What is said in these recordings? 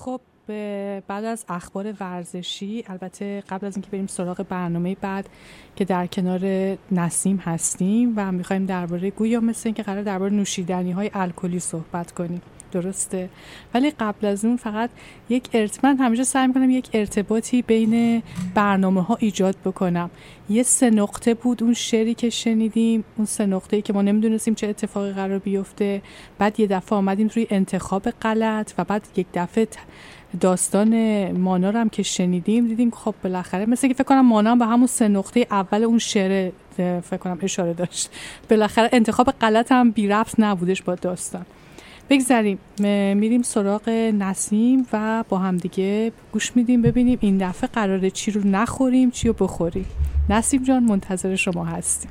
خب بعد از اخبار ورزشی البته قبل از اینکه بریم سراغ برنامه بعد که در کنار نسیم هستیم و می‌خوایم درباره گویا مثل اینکه قرار درباره نوشیدنی های الکلی صحبت کنیم. درسته. ولی قبل از اون فقط یک ارت... همیشه سعی می‌کنم یک ارتباطی بین برنامه ها ایجاد بکنم. یه سه نقطه بود اون شعری که شنیدیم اون سه نقطه که ما نمی‌دونستیم چه اتفاقی قرار بیفته. بعد یه دفعه آمدیم روی انتخاب غلط و بعد یک دفعه داستان مانا رو هم که شنیدیم دیدیم خب بالاخره مثل که فکر کنم مانا هم به همون سه نقطه اول اون شعر فکر کنم اشاره داشت. بالاخره انتخاب غلط هم بی رفت نبودش با داستان. بگذاریم میریم سراغ نسیم و با هم دیگه گوش میدیم ببینیم این دفعه قراره چی رو نخوریم چی رو بخوریم. نسیم جان منتظر شما هستیم.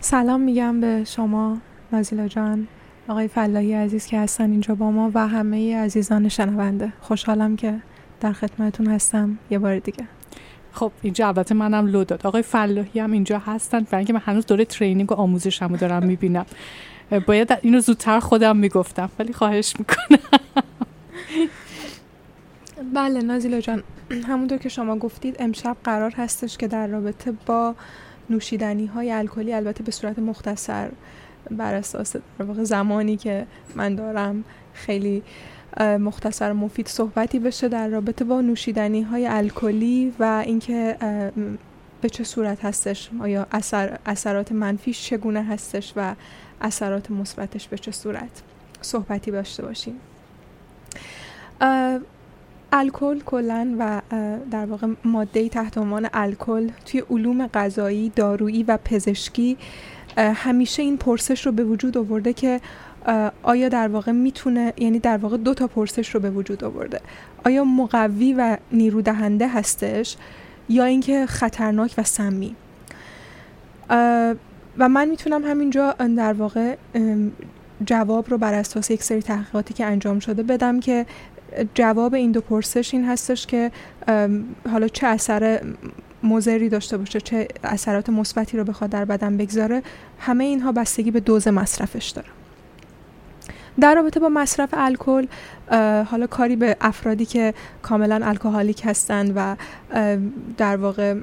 سلام میگم به شما نازیلا جان آقای فلاحی عزیز که هستن اینجا با ما و همه عزیزان شنونده. خوشحالم که در خدمتون هستم. یه بار دیگه. خب اینجا البته منم لو داد. آقای فلاحی هم اینجا هستن. برای اینکه من هنوز دوره ترینینگ و آموزشمو دارم می‌بینم. باید اینو زودتر خودم می‌گفتم ولی خواهش می‌کنم. بله نازیلا جان. همونطور که شما گفتید امشب قرار هستش که در رابطه با نوشیدنی های الکلی البته به صورت مختصر بر اساس در واقع زمانی که من دارم خیلی مختصر مفید صحبتی بشه در رابطه با نوشیدنی های الکلی و اینکه به چه صورت هستش؟ آیا اثر، اثرات منفیش چگونه هستش و اثرات مثبتش به چه صورت صحبتی داشته باشیم. الکل کلا و در واقع ماده تحت عنوان الکل توی علوم غذایی، دارویی و پزشکی همیشه این پرسش رو به وجود آورده که آیا در واقع می‌تونه یعنی در واقع دو تا پرسش رو به وجود آورده. آیا مقوی و نیرو دهنده هستش یا اینکه خطرناک و سمی؟ و من می‌تونم همینجا در واقع جواب رو بر اساس یک سری تحقیقاتی که انجام شده بدم که جواب این دو پرسش این هستش که حالا چه اثر مضری داشته باشه چه اثرات مثبتی رو بخواد در بدن بگذاره همه اینها بستگی به دوز مصرفش داره. در رابطه با مصرف الکل حالا کاری به افرادی که کاملا الکلیک هستند و در واقع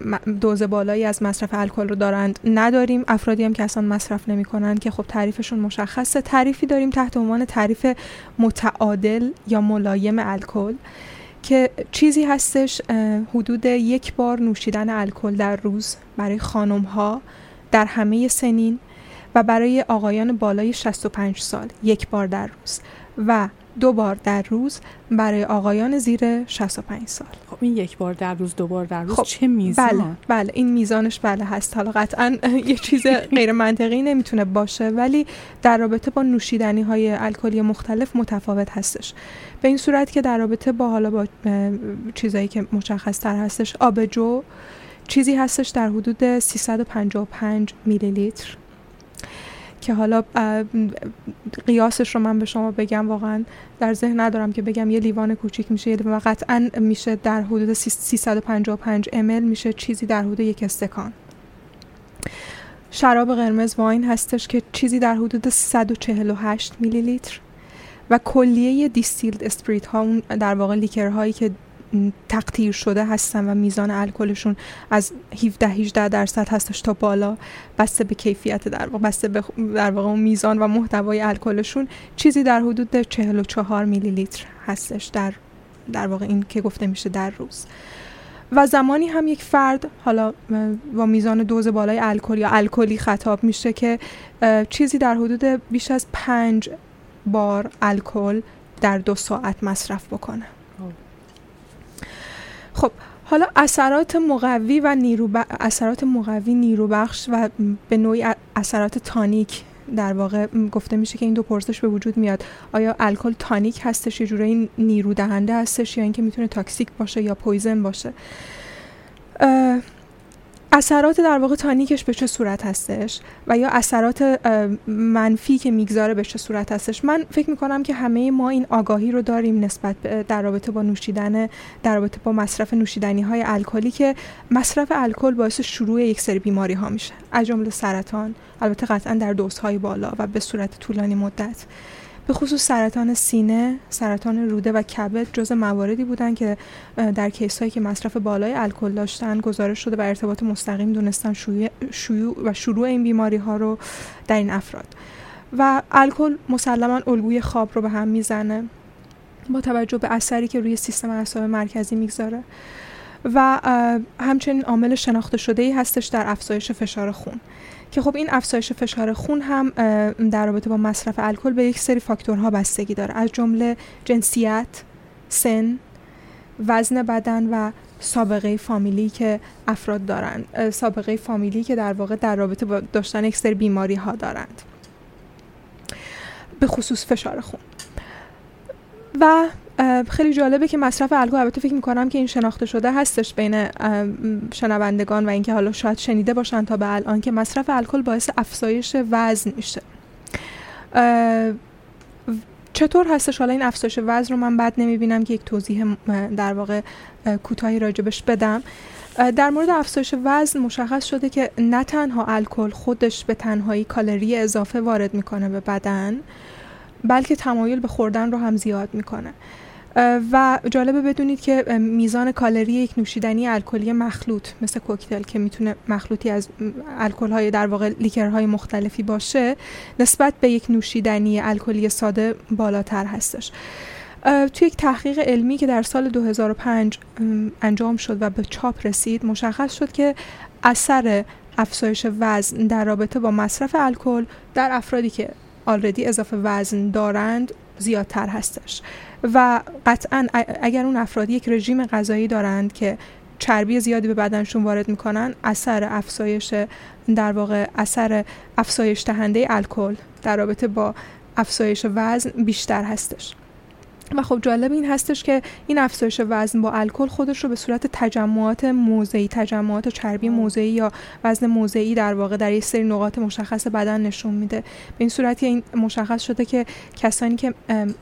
دوز بالایی از مصرف الکل رو دارند نداریم. افرادی هم که اصلا مصرف نمی‌کنن که خب تعریفشون مشخصه. تعریفی داریم تحت عنوان تعریف متعادل یا ملایم الکل که چیزی هستش حدود یک بار نوشیدن الکل در روز برای خانم ها در همه سنین. و برای آقایان بالای 65 سال یک بار در روز و دو بار در روز برای آقایان زیر 65 سال. خب این یک بار در روز دو بار در روز خب چه میزان؟ بله بله این میزانش بله هست. حالا قطعا یه چیز غیر منطقی نمی‌تونه باشه ولی در رابطه با نوشیدنی های الکلی مختلف متفاوت هستش. به این صورت که در رابطه با حالا با چیزایی که مشخص تر هستش آبجو چیزی هستش در حدود 355 میلی لیتر. که حالا قیاسش رو من به شما بگم واقعا در ذهن ندارم که بگم یه لیوان کوچیک میشه و قطعا میشه در حدود 355 امل میشه چیزی در حدود یک استکان. شراب قرمز wine هستش که چیزی در حدود 148 میلی لیتر و کلیه distilled spirit ها اون در واقع liquor هایی که تقطیر شده هستن و میزان الکلشون از 17 18 درصد هستش تا بالا. بسته به کیفیت در واقع بسته به در واقع میزان و محتوای الکلشون چیزی در حدود 44 میلی لیتر هستش در در واقع این که گفته میشه در روز. و زمانی هم یک فرد حالا با میزان دوز بالای الکل یا الکلی خطاب میشه که چیزی در حدود بیش از پنج بار الکل در دو ساعت مصرف بکنه. خب حالا اثرات مقوی و نیرو اثرات مقوی نیرو بخش و به نوعی اثرات tonic در واقع گفته میشه که این دو پرسش به وجود میاد. آیا الکل tonic هستش؟ یه جورایی نیرو دهنده هستش یا اینکه می‌تونه toxic باشه یا poison باشه؟ اثرات در واقع تانیکش به چه صورت هستش؟ و یا اثرات منفی که می‌گذاره به چه صورت هستش؟ من فکر می‌کنم که همه ما این آگاهی رو داریم نسبت در رابطه با نوشیدن در رابطه با مصرف نوشیدنی های الکلی که مصرف الکل باعث شروع یک سری بیماری ها میشه. از جمله سرطان البته قطعا در دوزهای بالا و به صورت طولانی مدت. به خصوص سرطان سینه، سرطان روده و کبد جز مواردی بودن که در کیس هایی که مصرف بالای الکل داشتن گزارش شده و ارتباط مستقیم دونستن شیوع و شروع این بیماری ها رو در این افراد. و الکل مسلما الگوی خواب رو به هم می‌زنه با توجه به اثری که روی سیستم اعصاب مرکزی می‌گذاره. و همچنین عامل شناخته شده ای هستش در افزایش فشار خون. که خب این افزایش فشار خون هم در رابطه با مصرف الکل به یک سری فاکتورها بستگی داره. از جمله جنسیت، سن، وزن بدن و سابقه فامیلی که افراد دارند. سابقه فامیلی که در واقع در رابطه با داشتن یک سری بیماری ها دارند. به خصوص فشار خون. و خیلی جالبه که مصرف الکل البته فکر می‌کنم که این شناخته شده هستش بین شنوندگان و اینکه حالا شاید شنیده باشن تا به الان که مصرف الکل باعث افزایش وزن میشه. چطور هستش حالا این افزایش وزن رو من بد نمی‌بینم که یک توضیح در واقع کوتاهی راجبش بدم. در مورد افزایش وزن مشخص شده که نه تنها الکل خودش به تنهایی کالری اضافه وارد می‌کنه به بدن بلکه تمایل به خوردن رو هم زیاد می‌کنه. و جالبه بدونید که میزان کالری یک نوشیدنی الکلی مخلوط مثل کوکتل که می‌تونه مخلوطی از الکل های در واقع لیکرهای مختلفی باشه نسبت به یک نوشیدنی الکلی ساده بالاتر هستش. توی یک تحقیق علمی که در سال 2005 انجام شد و به چاپ رسید مشخص شد که اثر افزایش وزن در رابطه با مصرف الکل در افرادی که آلردی اضافه وزن دارند زیادتر هستش. و قطعا اگر اون افراد یک رژیم غذایی دارند که چربی زیادی به بدنشون وارد می‌کنن اثر افزایش در واقع اثر افزایش دهنده الکل در رابطه با افزایش وزن بیشتر هستش. و خب جالب این هستش که این افزایش وزن با الکل خودش رو به صورت تجمعات موضعی تجمعات چربی موضعی یا وزن موضعی در واقع در یک سری نقاط مشخص بدن نشون میده. به این صورتی این مشخص شده که کسانی که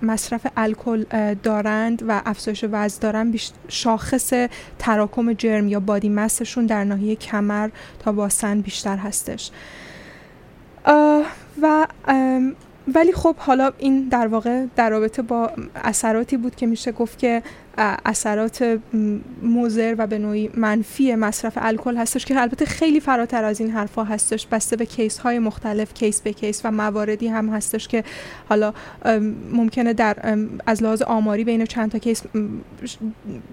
مصرف الکل دارند و افزایش وزن دارند شاخص تراکم جرم یا body mass شون در ناحیه کمر تا باسن بیشتر هستش. و ولی خب حالا این در واقع در رابطه با اثراتی بود که میشه گفت که اثرات مضر و به نوعی منفی مصرف الکل هستش که البته خیلی فراتر از این حرفها هستش. بسته به case های مختلف case به case و مواردی هم هستش که حالا ممکنه در از لحاظ آماری بین چند تا کیس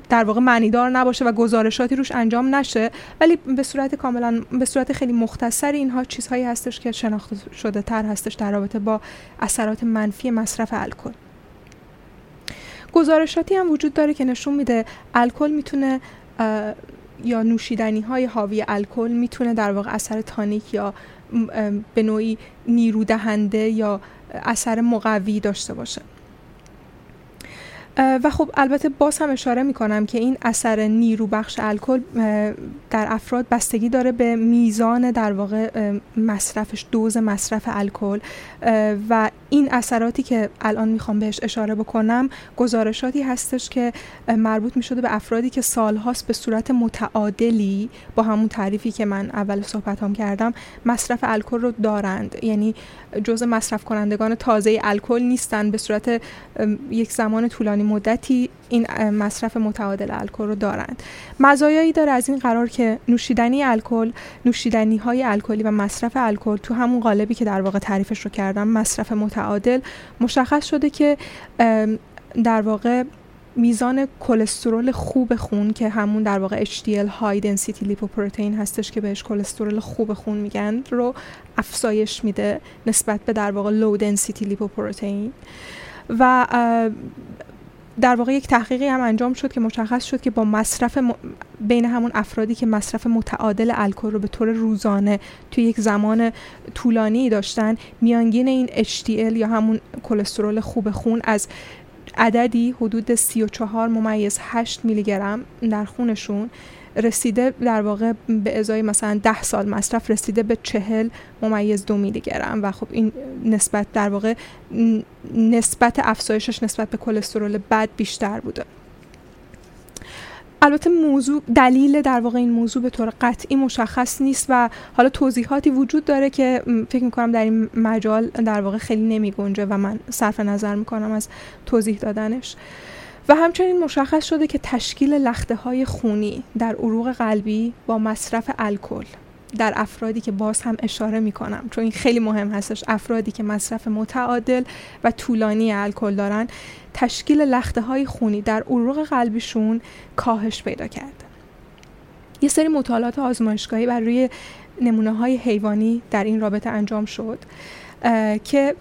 در واقع معنیدار نباشه و گزارشاتی روش انجام نشه. ولی به صورت کاملا به صورت خیلی مختصری اینها چیزهایی هستش که شناخته شده تر هستش در رابطه با اثرات منفی مصرف الکل. گزارشاتی هم وجود داره که نشون میده الکل می‌تونه یا نوشیدنی های حاوی الکل می‌تونه در واقع اثر تانیک یا به نوعی نیرو دهنده یا اثر مقوی داشته باشه. و خب البته باز هم اشاره می کنم که این اثر نیرو بخش الکل در افراد بستگی داره به میزان در واقع مصرفش دوز مصرف الکل. و این اثراتی که الان می‌خوام بهش اشاره بکنم گزارشاتی هستش که مربوط می شده به افرادی که سالهاست به صورت متعادلی با همون تعریفی که من اول صحبت هم کردم مصرف الکل رو دارند. یعنی جزء مصرف کنندگان تازه الکل نیستن به صورت یک زمان طولانی مدتی این مصرف متعادل الکل رو دارند. مزایایی داره از این قرار که نوشیدنی الکل نوشیدنی های الکلی و مصرف الکل تو همون قالبی که در واقع تعریفش رو کردم مصرف متعادل مشخص شده که در واقع میزان کلسترول خوب خون که همون در واقع HDL high density lipoprotein هستش که بهش کلسترول خوب خون میگن رو افزایش میده نسبت به در واقع low density lipoprotein. و در واقع یک تحقیقی هم انجام شد که مشخص شد که با مصرف بین همون افرادی که مصرف متعادل الکل رو به طور روزانه توی یک زمان طولانی داشتن میانگین این HDL یا همون کلسترول خوب خون از عددی حدود 34 ممیز 8 میلی گرم در خونشون. رسیده در واقع به ازای مثلا 10 سال مصرف رسیده به 40 ممیز دو میلی گرم. و خب این نسبت در واقع نسبت افزایشش نسبت به کلسترول بد بیشتر بوده. البته موضوع دلیل در واقع این موضوع به طور قطعی مشخص نیست و حالا توضیحاتی وجود داره که فکر می‌کنم در این مجال در واقع خیلی نمی گنجه و من صرف نظر می‌کنم از توضیح دادنش. و همچنین مشخص شده که تشکیل لخته های خونی در عروق قلبی با مصرف الکل در افرادی که باز هم اشاره می کنم چون این خیلی مهم هستش افرادی که مصرف متعادل و طولانی الکل دارن تشکیل لخته های خونی در عروق قلبیشون کاهش پیدا کرده یه سری مطالعات آزمایشگاهی بر روی نمونه های حیوانی در این رابطه انجام شد که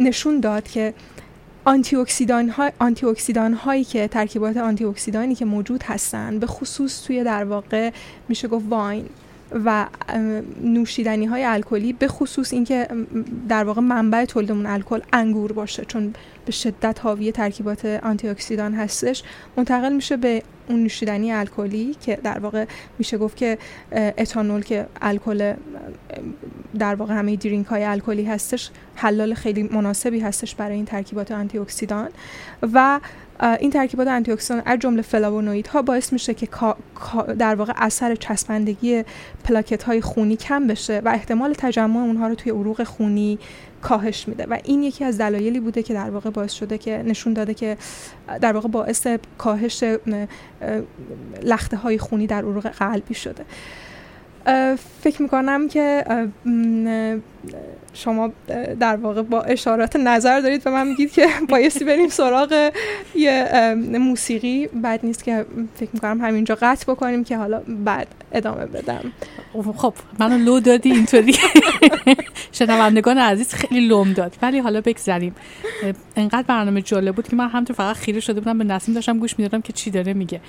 نشون داد که آنتی اکسیدان, های، آنتی اکسیدان هایی که ترکیبات آنتی اکسیدانی که موجود هستند به خصوص توی در واقع میشه گفت wine. و نوشیدنی های الکلی به خصوص اینکه در واقع منبع تولیدمون الکل انگور باشه چون به شدت حاوی ترکیبات آنتی اکسیدان هستش. منتقل میشه به اون نوشیدنی الکلی که در واقع میشه گفت که اتانول که الکل در واقع همه drink های الکلی هستش حلال خیلی مناسبی هستش برای این ترکیبات آنتی اکسیدان و این ترکیبات آنتی اکسیدان از جمله ها باعث میشه که در واقع اثر چسبندگی پلاکت های خونی کم بشه و احتمال تجمع اونها رو توی عروق خونی کاهش میده. و این یکی از دلایلی بوده که در واقع باعث شده که نشون داده که در واقع باعث کاهش لخته های خونی در عروق قلبی شده. فکر می‌کنم که شما در واقع با اشارات نظر دارید و من میگید که بایستی بریم سراغ یه موسیقی. بعد نیست که فکر می‌کنم همینجا قطع بکنیم که حالا بعد ادامه بدم. خب منو لو دادی اینطوری. شنوندگان عزیز خیلی لوم داد. ولی حالا بگذریم. انقدر برنامه جالب بود که من همینطور فقط خیره شده بودم به نسیم داشتم گوش می‌دادم که چی داره میگه.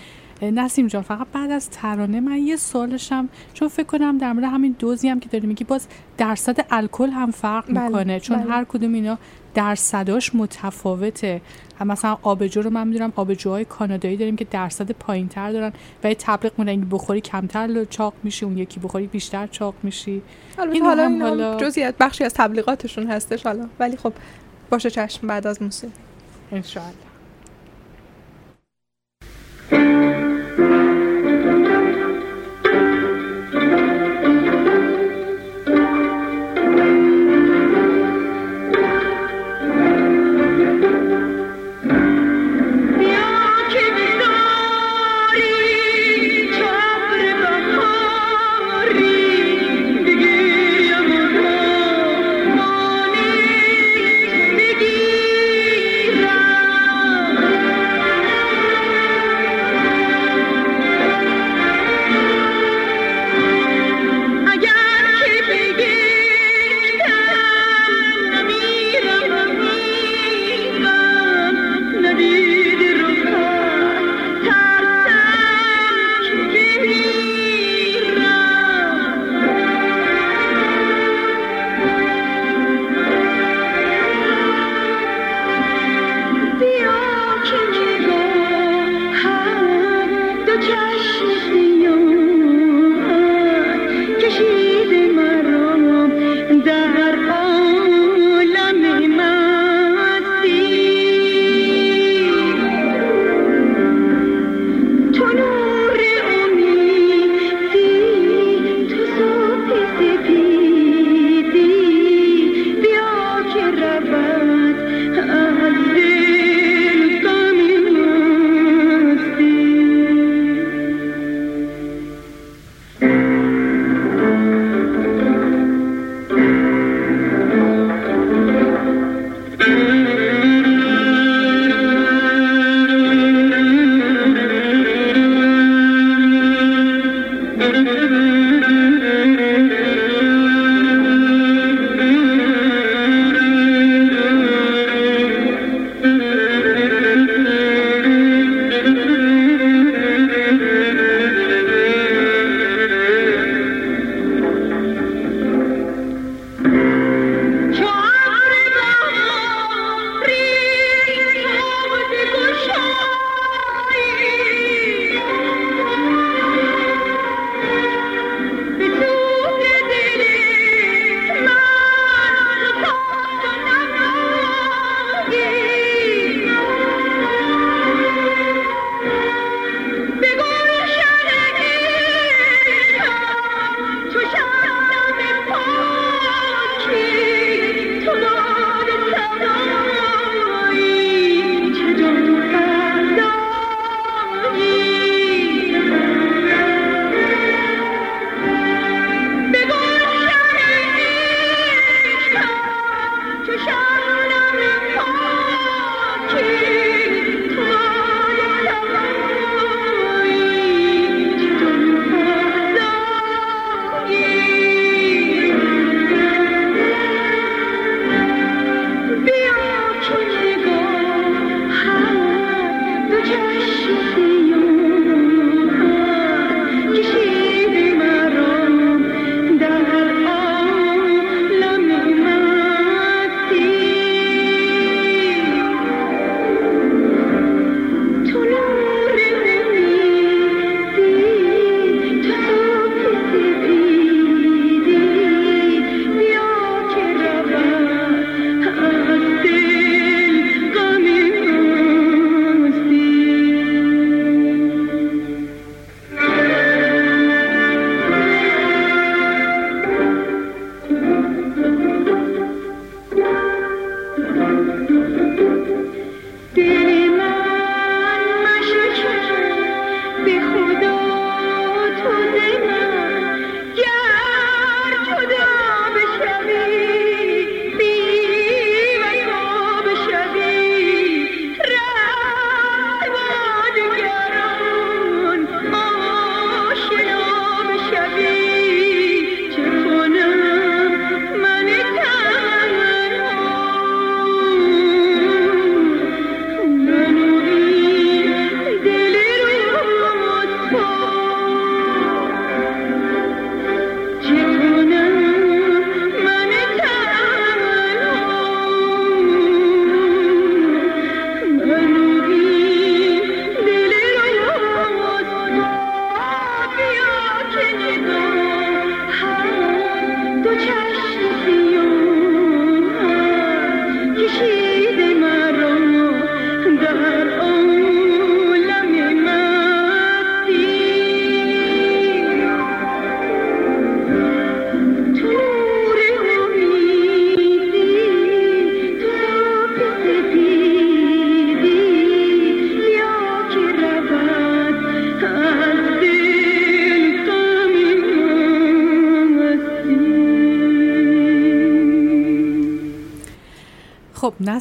نسیم جان فقط بعد از ترانه من یه سوالشم چون فکر کنم در مورد همین دوزی هم که داری میگی باز درصد الکل هم فرق بله، می‌کنه چون بله. هر کدوم اینا درصداش متفاوته. هم مثلا آبجو رو من می‌دونم آبجوهای کانادایی داریم که درصد پایین تر دارن و یه تبلیغ مونه بخوری کمتر چاق میشی اون یکی بخوری بیشتر چاق میشی. این حالا, هم حالا جزئیات بخشی از تبلیغاتشون هستش حالا ولی خب باشه چشم بعد از موسیقی. انشاءالله خب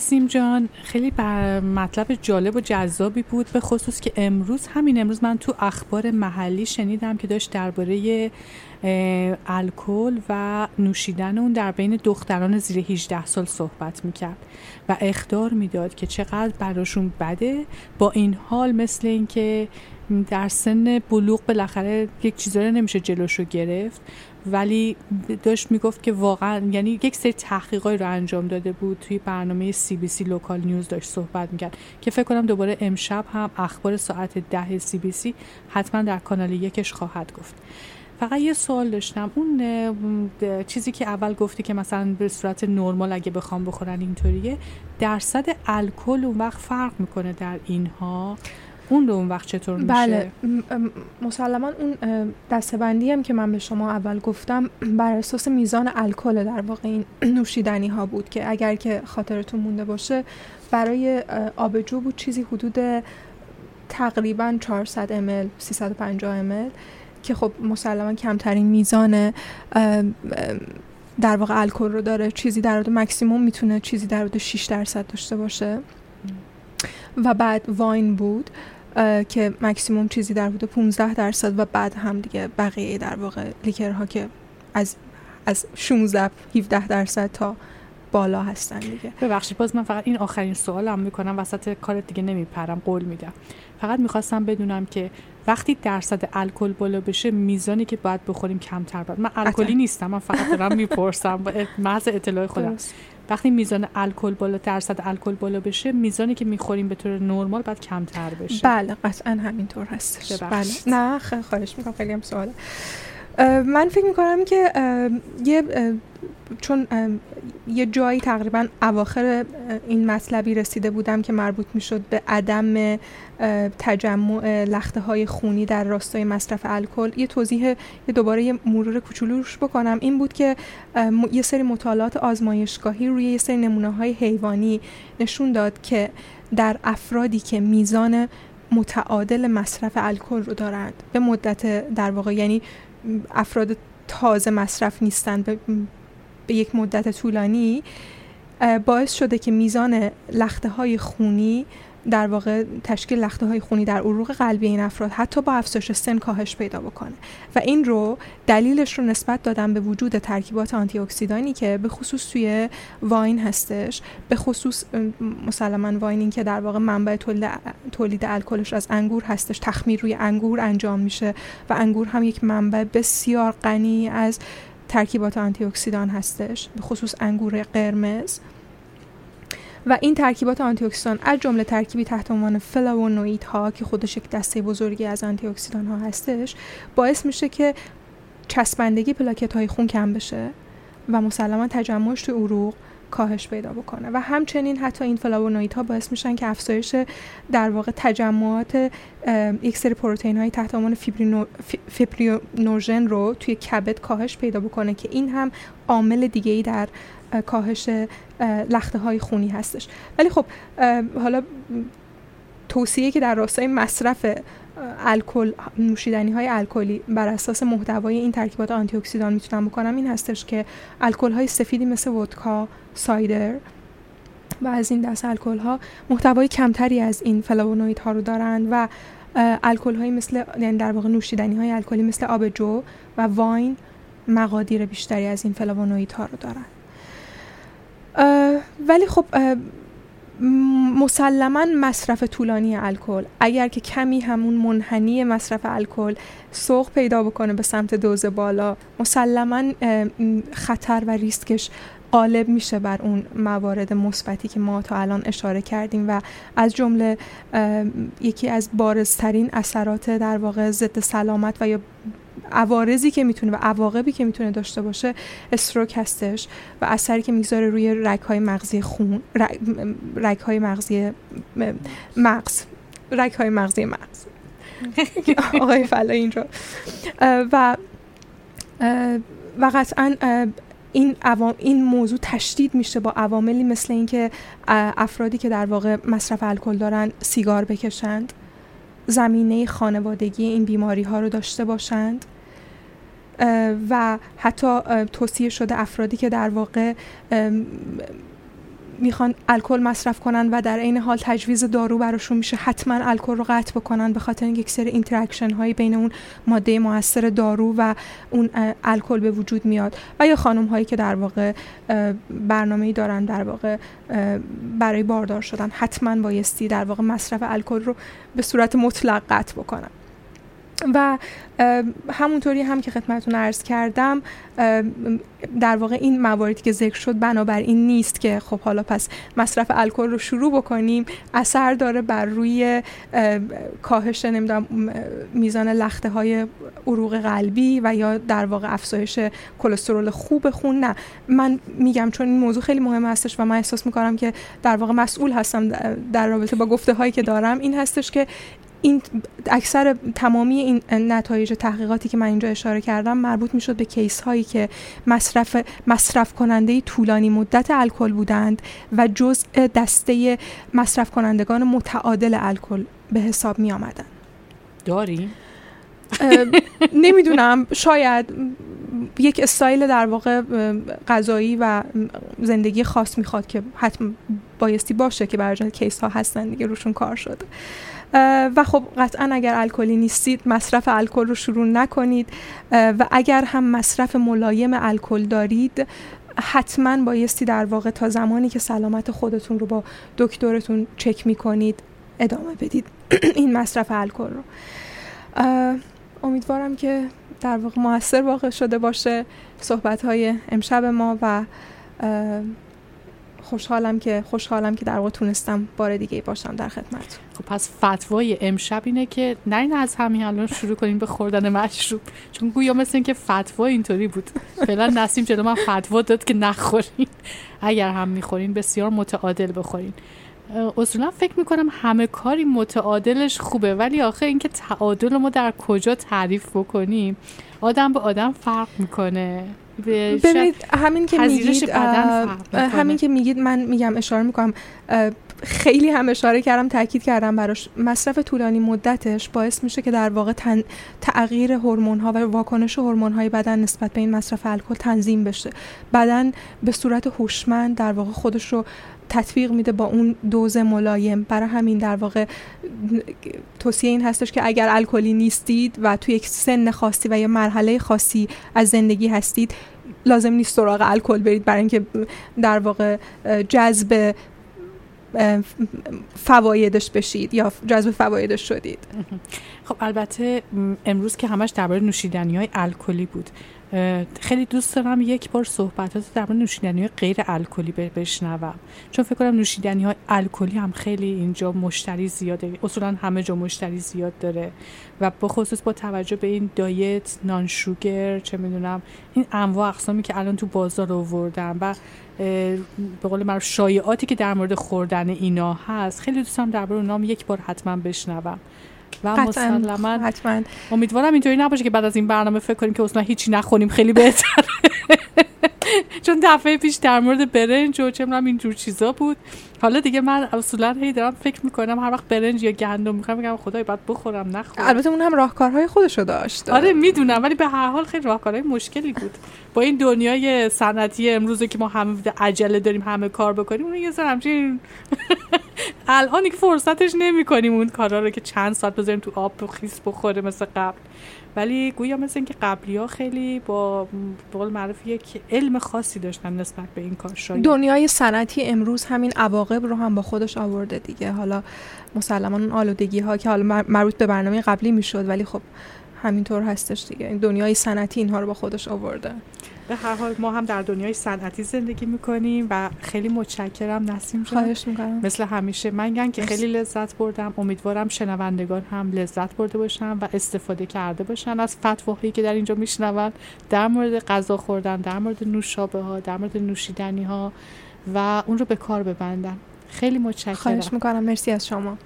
نسیم جان. خیلی مطلب جالب و جذابی بود به خصوص که امروز همین امروز من تو اخبار محلی شنیدم که داشت درباره الکل و نوشیدن اون در بین دختران زیر 18 سال صحبت می‌کرد و اخدار می‌داد که چقدر براشون بده با این حال مثل اینکه در سن بلوغ بالاخره یک چیزایی نمیشه جلوشو گرفت. ولی داشت می‌گفت که واقعا یعنی یک سری تحقیقای رو انجام داده بود. توی برنامه CBC local news داشت صحبت می‌کرد که فکر کنم دوباره امشب هم اخبار ساعت ده CBC حتما در کانال یکش خواهد گفت. فقط یه سوال داشتم. اون چیزی که اول گفتی که مثلا به صورت نرمال اگه بخوام بخورن اینطوریه درصد الکل اون وقت فرق می‌کنه در اینها؟ رو اون وقت چطور میشه؟ بله مسلما اون دستبندی هم که من به شما اول گفتم بر اساس میزان الکل در واقع این نوشیدنی ها بود که اگر که خاطرتون مونده باشه برای آبجو بود چیزی حدود تقریبا 400 ml 350 ml که خب مسلما کمترین میزان در واقع الکل رو داره چیزی در حد مکسیموم می‌تونه چیزی در حد 6 درصد داشته باشه. و بعد واین بود. که مکسیموم چیزی در حدود 15 درصد و بعد هم دیگه بقیه در واقع لیکرها که از از 16 17 درصد تا بالا هستن دیگه. ببخشید باز من فقط این آخرین سوالم می‌کنم وسط کار دیگه نمیپرم قول میدم. فقط می‌خواستم بدونم که وقتی درصد الکل بالا بشه میزانی که باید بخوریم کمتر باید. من الکلی نیستم من فقط دارم می‌پرسم محض اطلاع خودم. وقتی میزان الکل بالا درصد الکل بالا بشه میزانی که می‌خوریم به طور نرمال باید کمتر بشه. بله قطعا همینطور هستش. بله. نه خواهش می‌کنم خیلی هم سواله. من فکر می‌کنم که یه چون یه جایی تقریبا اواخر این مطلبی رسیده بودم که مربوط می‌شد به عدم تجمع لخته های خونی در راستای مصرف الکل یه توضیح یه دوباره یه مرور کوچولو روش بکنم. این بود که یه سری مطالعات آزمایشگاهی روی یه سری نمونه های حیوانی نشون داد که در افرادی که میزان متعادل مصرف الکل رو دارند به مدت در واقع یعنی افراد تازه مصرف نیستن به, به یک مدت طولانی باعث شده که میزان لخته های خونی در واقع تشکیل لخته های خونی در عروق قلبی این افراد حتی با افزایش سن کاهش پیدا بکنه. و این رو دلیلش رو نسبت دادن به وجود ترکیبات آنتی اکسیدانی که به خصوص توی wine هستش به خصوص مسلما wine که در واقع منبع تولید الکلش از انگور هستش تخمیر روی انگور انجام میشه و انگور هم یک منبع بسیار غنی از ترکیبات آنتی اکسیدان هستش به خصوص انگور قرمز. و این ترکیبات آنتی اکسیدان از جمله ترکیبی تحت عنوان فلاوونوئید ها که خودش یک دسته بزرگی از آنتی اکسیدان ها هستش باعث میشه که چسبندگی پلاکت های خون کم بشه و مسلما تجمعش تو عروق کاهش پیدا بکنه. و همچنین حتی این فلاوونوئید ها باعث میشن که افزایش در واقع تجمعات یک سری پروتئین های تحت عنوان فیبرینوژن رو توی کبد کاهش پیدا بکنه که این هم عامل دیگه ای در کاهش لخته های خونی هستش. ولی خب حالا توصیه که در راستای مصرف الکل نوشیدنی های الکلی بر اساس محتوای این ترکیبات آنتی اکسیدان می‌تونم بکنم این هستش که الکل های سفیدی مثل ودکا سایدر و از این دست الکل ها محتوای کمتری از این فلاوونوئید ها رو دارند و الکل های مثل یعنی در واقع نوشیدنی های الکلی مثل آبجو و واین مقادیر بیشتری از این فلاوونوئید ها رو دارند ولی خب مسلما مصرف طولانی الکل. اگر که کمی همون منحنی مصرف الکل سوق پیدا بکنه به سمت دوز بالا مسلما خطر و ریسکش غالب میشه بر اون موارد مثبتی که ما تا الان اشاره کردیم و از جمله یکی از بارزترین اثرات در واقع ضد سلامت و یا عوارضی که می‌تونه و عواقبی که می‌تونه داشته باشه استروک هستش و اثری که می‌ذاره روی رگ های مغزی خون رگ های مغزی مغز رگ های مغزی مغز. آقای فلا اینجا. و و قطعا این, عوام، این موضوع تشدید میشه با عواملی مثل اینکه افرادی که در واقع مصرف الکل دارن سیگار بکشند. زمینه خانوادگی این بیماری ها رو داشته باشند. و حتی توصیه شده افرادی که در واقع می‌خوان الکل مصرف کنن و در عین حال تجویز دارو براشون میشه. حتما الکل رو قطع بکنن به خاطر اینکه سری interaction هایی بین اون ماده موثر دارو و اون الکل به وجود میاد و یا خانم هایی که در واقع برنامه دارن در واقع برای باردار شدن. حتما بایستی در واقع مصرف الکل رو به صورت مطلق قطع بکنن. و همونطوری هم که خدمتون عرض کردم در واقع این مواردی که ذکر شد بنابراین نیست که خب حالا پس مصرف الکل رو شروع بکنیم. اثر داره بر روی کاهش نمی‌دونم میزان لخته های عروق قلبی و یا در واقع افزایش کلسترول خوب خون. نه من میگم چون این موضوع خیلی مهم هستش و من احساس می‌کنم که در واقع مسئول هستم در رابطه با گفته هایی که دارم این هستش که این اکثر تمامی این نتایج تحقیقاتی که من اینجا اشاره کردم مربوط می‌شد به کیس هایی که مصرف مصرف کننده طولانی مدت الکل بودند و جزء دسته مصرف کنندگان متعادل الکل به حساب می آمدن داریم نمی‌دونم. شاید یک استایل در واقع غذایی و زندگی خاص می‌خواد که حتما بایستی باشه که برای کیس ها هستن دیگه روشون کار شده. و خب قطعا اگر الکلی نیستید مصرف الکل رو شروع نکنید. و اگر هم مصرف ملایم الکل دارید حتما بایستی در واقع تا زمانی که سلامت خودتون رو با دکترتون چک می‌کنید ادامه بدید این مصرف الکل رو. امیدوارم که در واقع موثر واقع شده باشه صحبت های امشب ما و خوشحالم که خوشحالم که در واقع تونستم بار دیگه باشم در خدمت خب پس فتوای امشب اینه که نه از همین الان شروع کنیم به خوردن مشروب چون گویا مثل اینکه فتوا اینطوری بود. فعلا نسیم جلو من فتوا داد که نخورین اگر هم می‌خورین بسیار متعادل بخورین. اصولا فکر می‌کنم همه کاری متعادلش خوبه ولی آخه اینکه تعادل ما در کجا تعریف بکنیم؟ آدم به آدم فرق می‌کنه. ببینید همین که میگید همین که میگید من میگم اشاره می‌کنم خیلی هم اشاره کردم تاکید کردم براش. مصرف طولانی مدتش باعث میشه که در واقع تن... تغییر هورمون ها و واکنش هورمون های بدن نسبت به این مصرف الکل تنظیم بشه. بدن به صورت هوشمند در واقع خودش رو تطبیق میده با اون دوز ملایم. برای همین در واقع توصیه این هستش که اگر الکلی نیستید و توی یک سن خاصی و یا مرحله خاصی از زندگی هستید لازم نیست سراغ الکل برید برای اینکه در واقع جذب فوایدش بشید یا جذب فوایدش شدید. خب البته امروز که همش درباره نوشیدنی های الکلی بود. خیلی دوست دارم یک بار صحبتات در مورد نوشیدنی غیر الکلی بشنوم. چون فکر کنم نوشیدنی های الکلی هم خیلی اینجا مشتری زیاده. اصولا همه جا مشتری زیاد داره. و به خصوص با توجه به این دایت نان شوگر چه می‌دونم این انواع اقسامی که الان تو بازار آوردن و به قول معروف شایعاتی که در مورد خوردن اینا هست خیلی دوستم درباره اونام یک بار حتما بشنوم. و مسلما. حتما. امیدوارم اینطوری نباشه که بعد از این برنامه فکر کنیم که اصلا هیچی نخونیم. خیلی بهتره. چون دفعه پیش در مورد برنج و چه اینجور چیزا بود. حالا دیگه من اصولا هی دارم فکر می‌کنم هر وقت برنج یا گندم می‌خوام میگم خدای بعد بخورم نخورم. البته اون هم راهکارهای خودشو داشت. آره می‌دونم ولی به هر حال خیلی راهکارهای مشکلی بود. با این دنیای صنعتی امروزه که ما همه عجله داریم همه کار بکنیم اون یه همچین الان که فرصتش نمی‌کنیم اون کارا رو که چند ساعت بذاریم تو آب خیس بخوره مثل قبل. ولی گویا مثل اینکه قبلی ها خیلی با قول معروف یک علم خاصی داشتن نسبت به این کار شاید. دنیای صنعتی امروز همین عواقب رو هم با خودش آورده دیگه. حالا مسلما اون آلودگی ها که حالا مربوط به برنامه قبلی می‌شد ولی خب همینطور هستش دیگه. دنیای صنعتی اینها رو با خودش آورده. به هر حال ما هم در دنیای صنعتی زندگی می‌کنیم و خیلی متشکرم نسیم جان. خواهش می‌کنم. مثل همیشه من گن که خیلی لذت بردم. امیدوارم شنوندگان هم لذت برده باشن و استفاده کرده باشن از فتواهایی که در اینجا میشنون در مورد غذا خوردن در مورد نوشابه ها در مورد نوشیدنی ها و اون رو به کار ببندن. خیلی متشکرم. خواهش می‌کنم. مرسی از شما.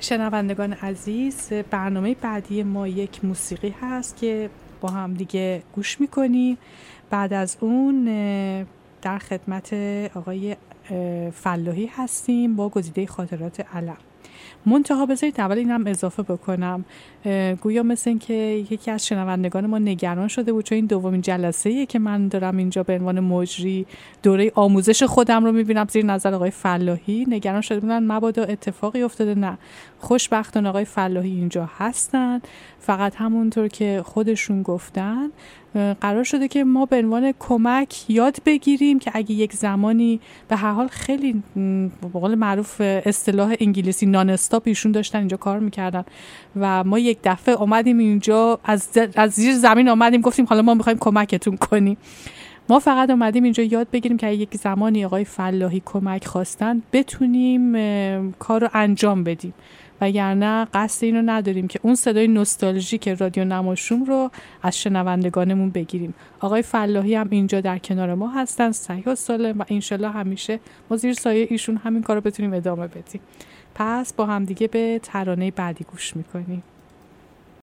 شنوندگان عزیز برنامه بعدی ما یک موسیقی هست که با هم دیگه گوش می‌کنیم. بعد از اون در خدمت آقای فلاحی هستیم با گزیده خاطرات علم. منتها بذارید اول اینم اضافه بکنم. گویا مثل این که یکی از شنوندگان ما نگران شده بود چون این دومین جلسه که من دارم اینجا به عنوان مجری دوره آموزش خودم رو می‌بینم زیر نظر آقای فلاحی. نگران شده بودن مبادا اتفاقی افتاده. نه خوشبختانه آقای فلاحی اینجا هستن. فقط همونطور که خودشون گفتن قرار شده که ما به عنوان کمک یاد بگیریم که اگه یک زمانی به هر حال خیلی به قول معروف اصطلاح انگلیسی نان استاپ ایشون داشتن اینجا کار می‌کردن و ما یک دفعه اومدیم اینجا از, از زیر زمین اومدیم گفتیم حالا ما می‌خوایم کمکتون کنیم. ما فقط اومدیم اینجا یاد بگیریم که یک زمانی آقای فلاحی کمک خواستن بتونیم کار رو انجام بدیم. وگرنه قصد اینو نداریم که اون صدای نوستالژیک رادیو نماشوم رو از شنوندگانمون بگیریم. آقای فلاحی هم اینجا در کنار ما هستن صحیح و سالم و انشالله همیشه ما زیر سایه ایشون همین کار رو بتونیم ادامه بدیم. پس با همدیگه به ترانه بعدی گوش می‌کنیم.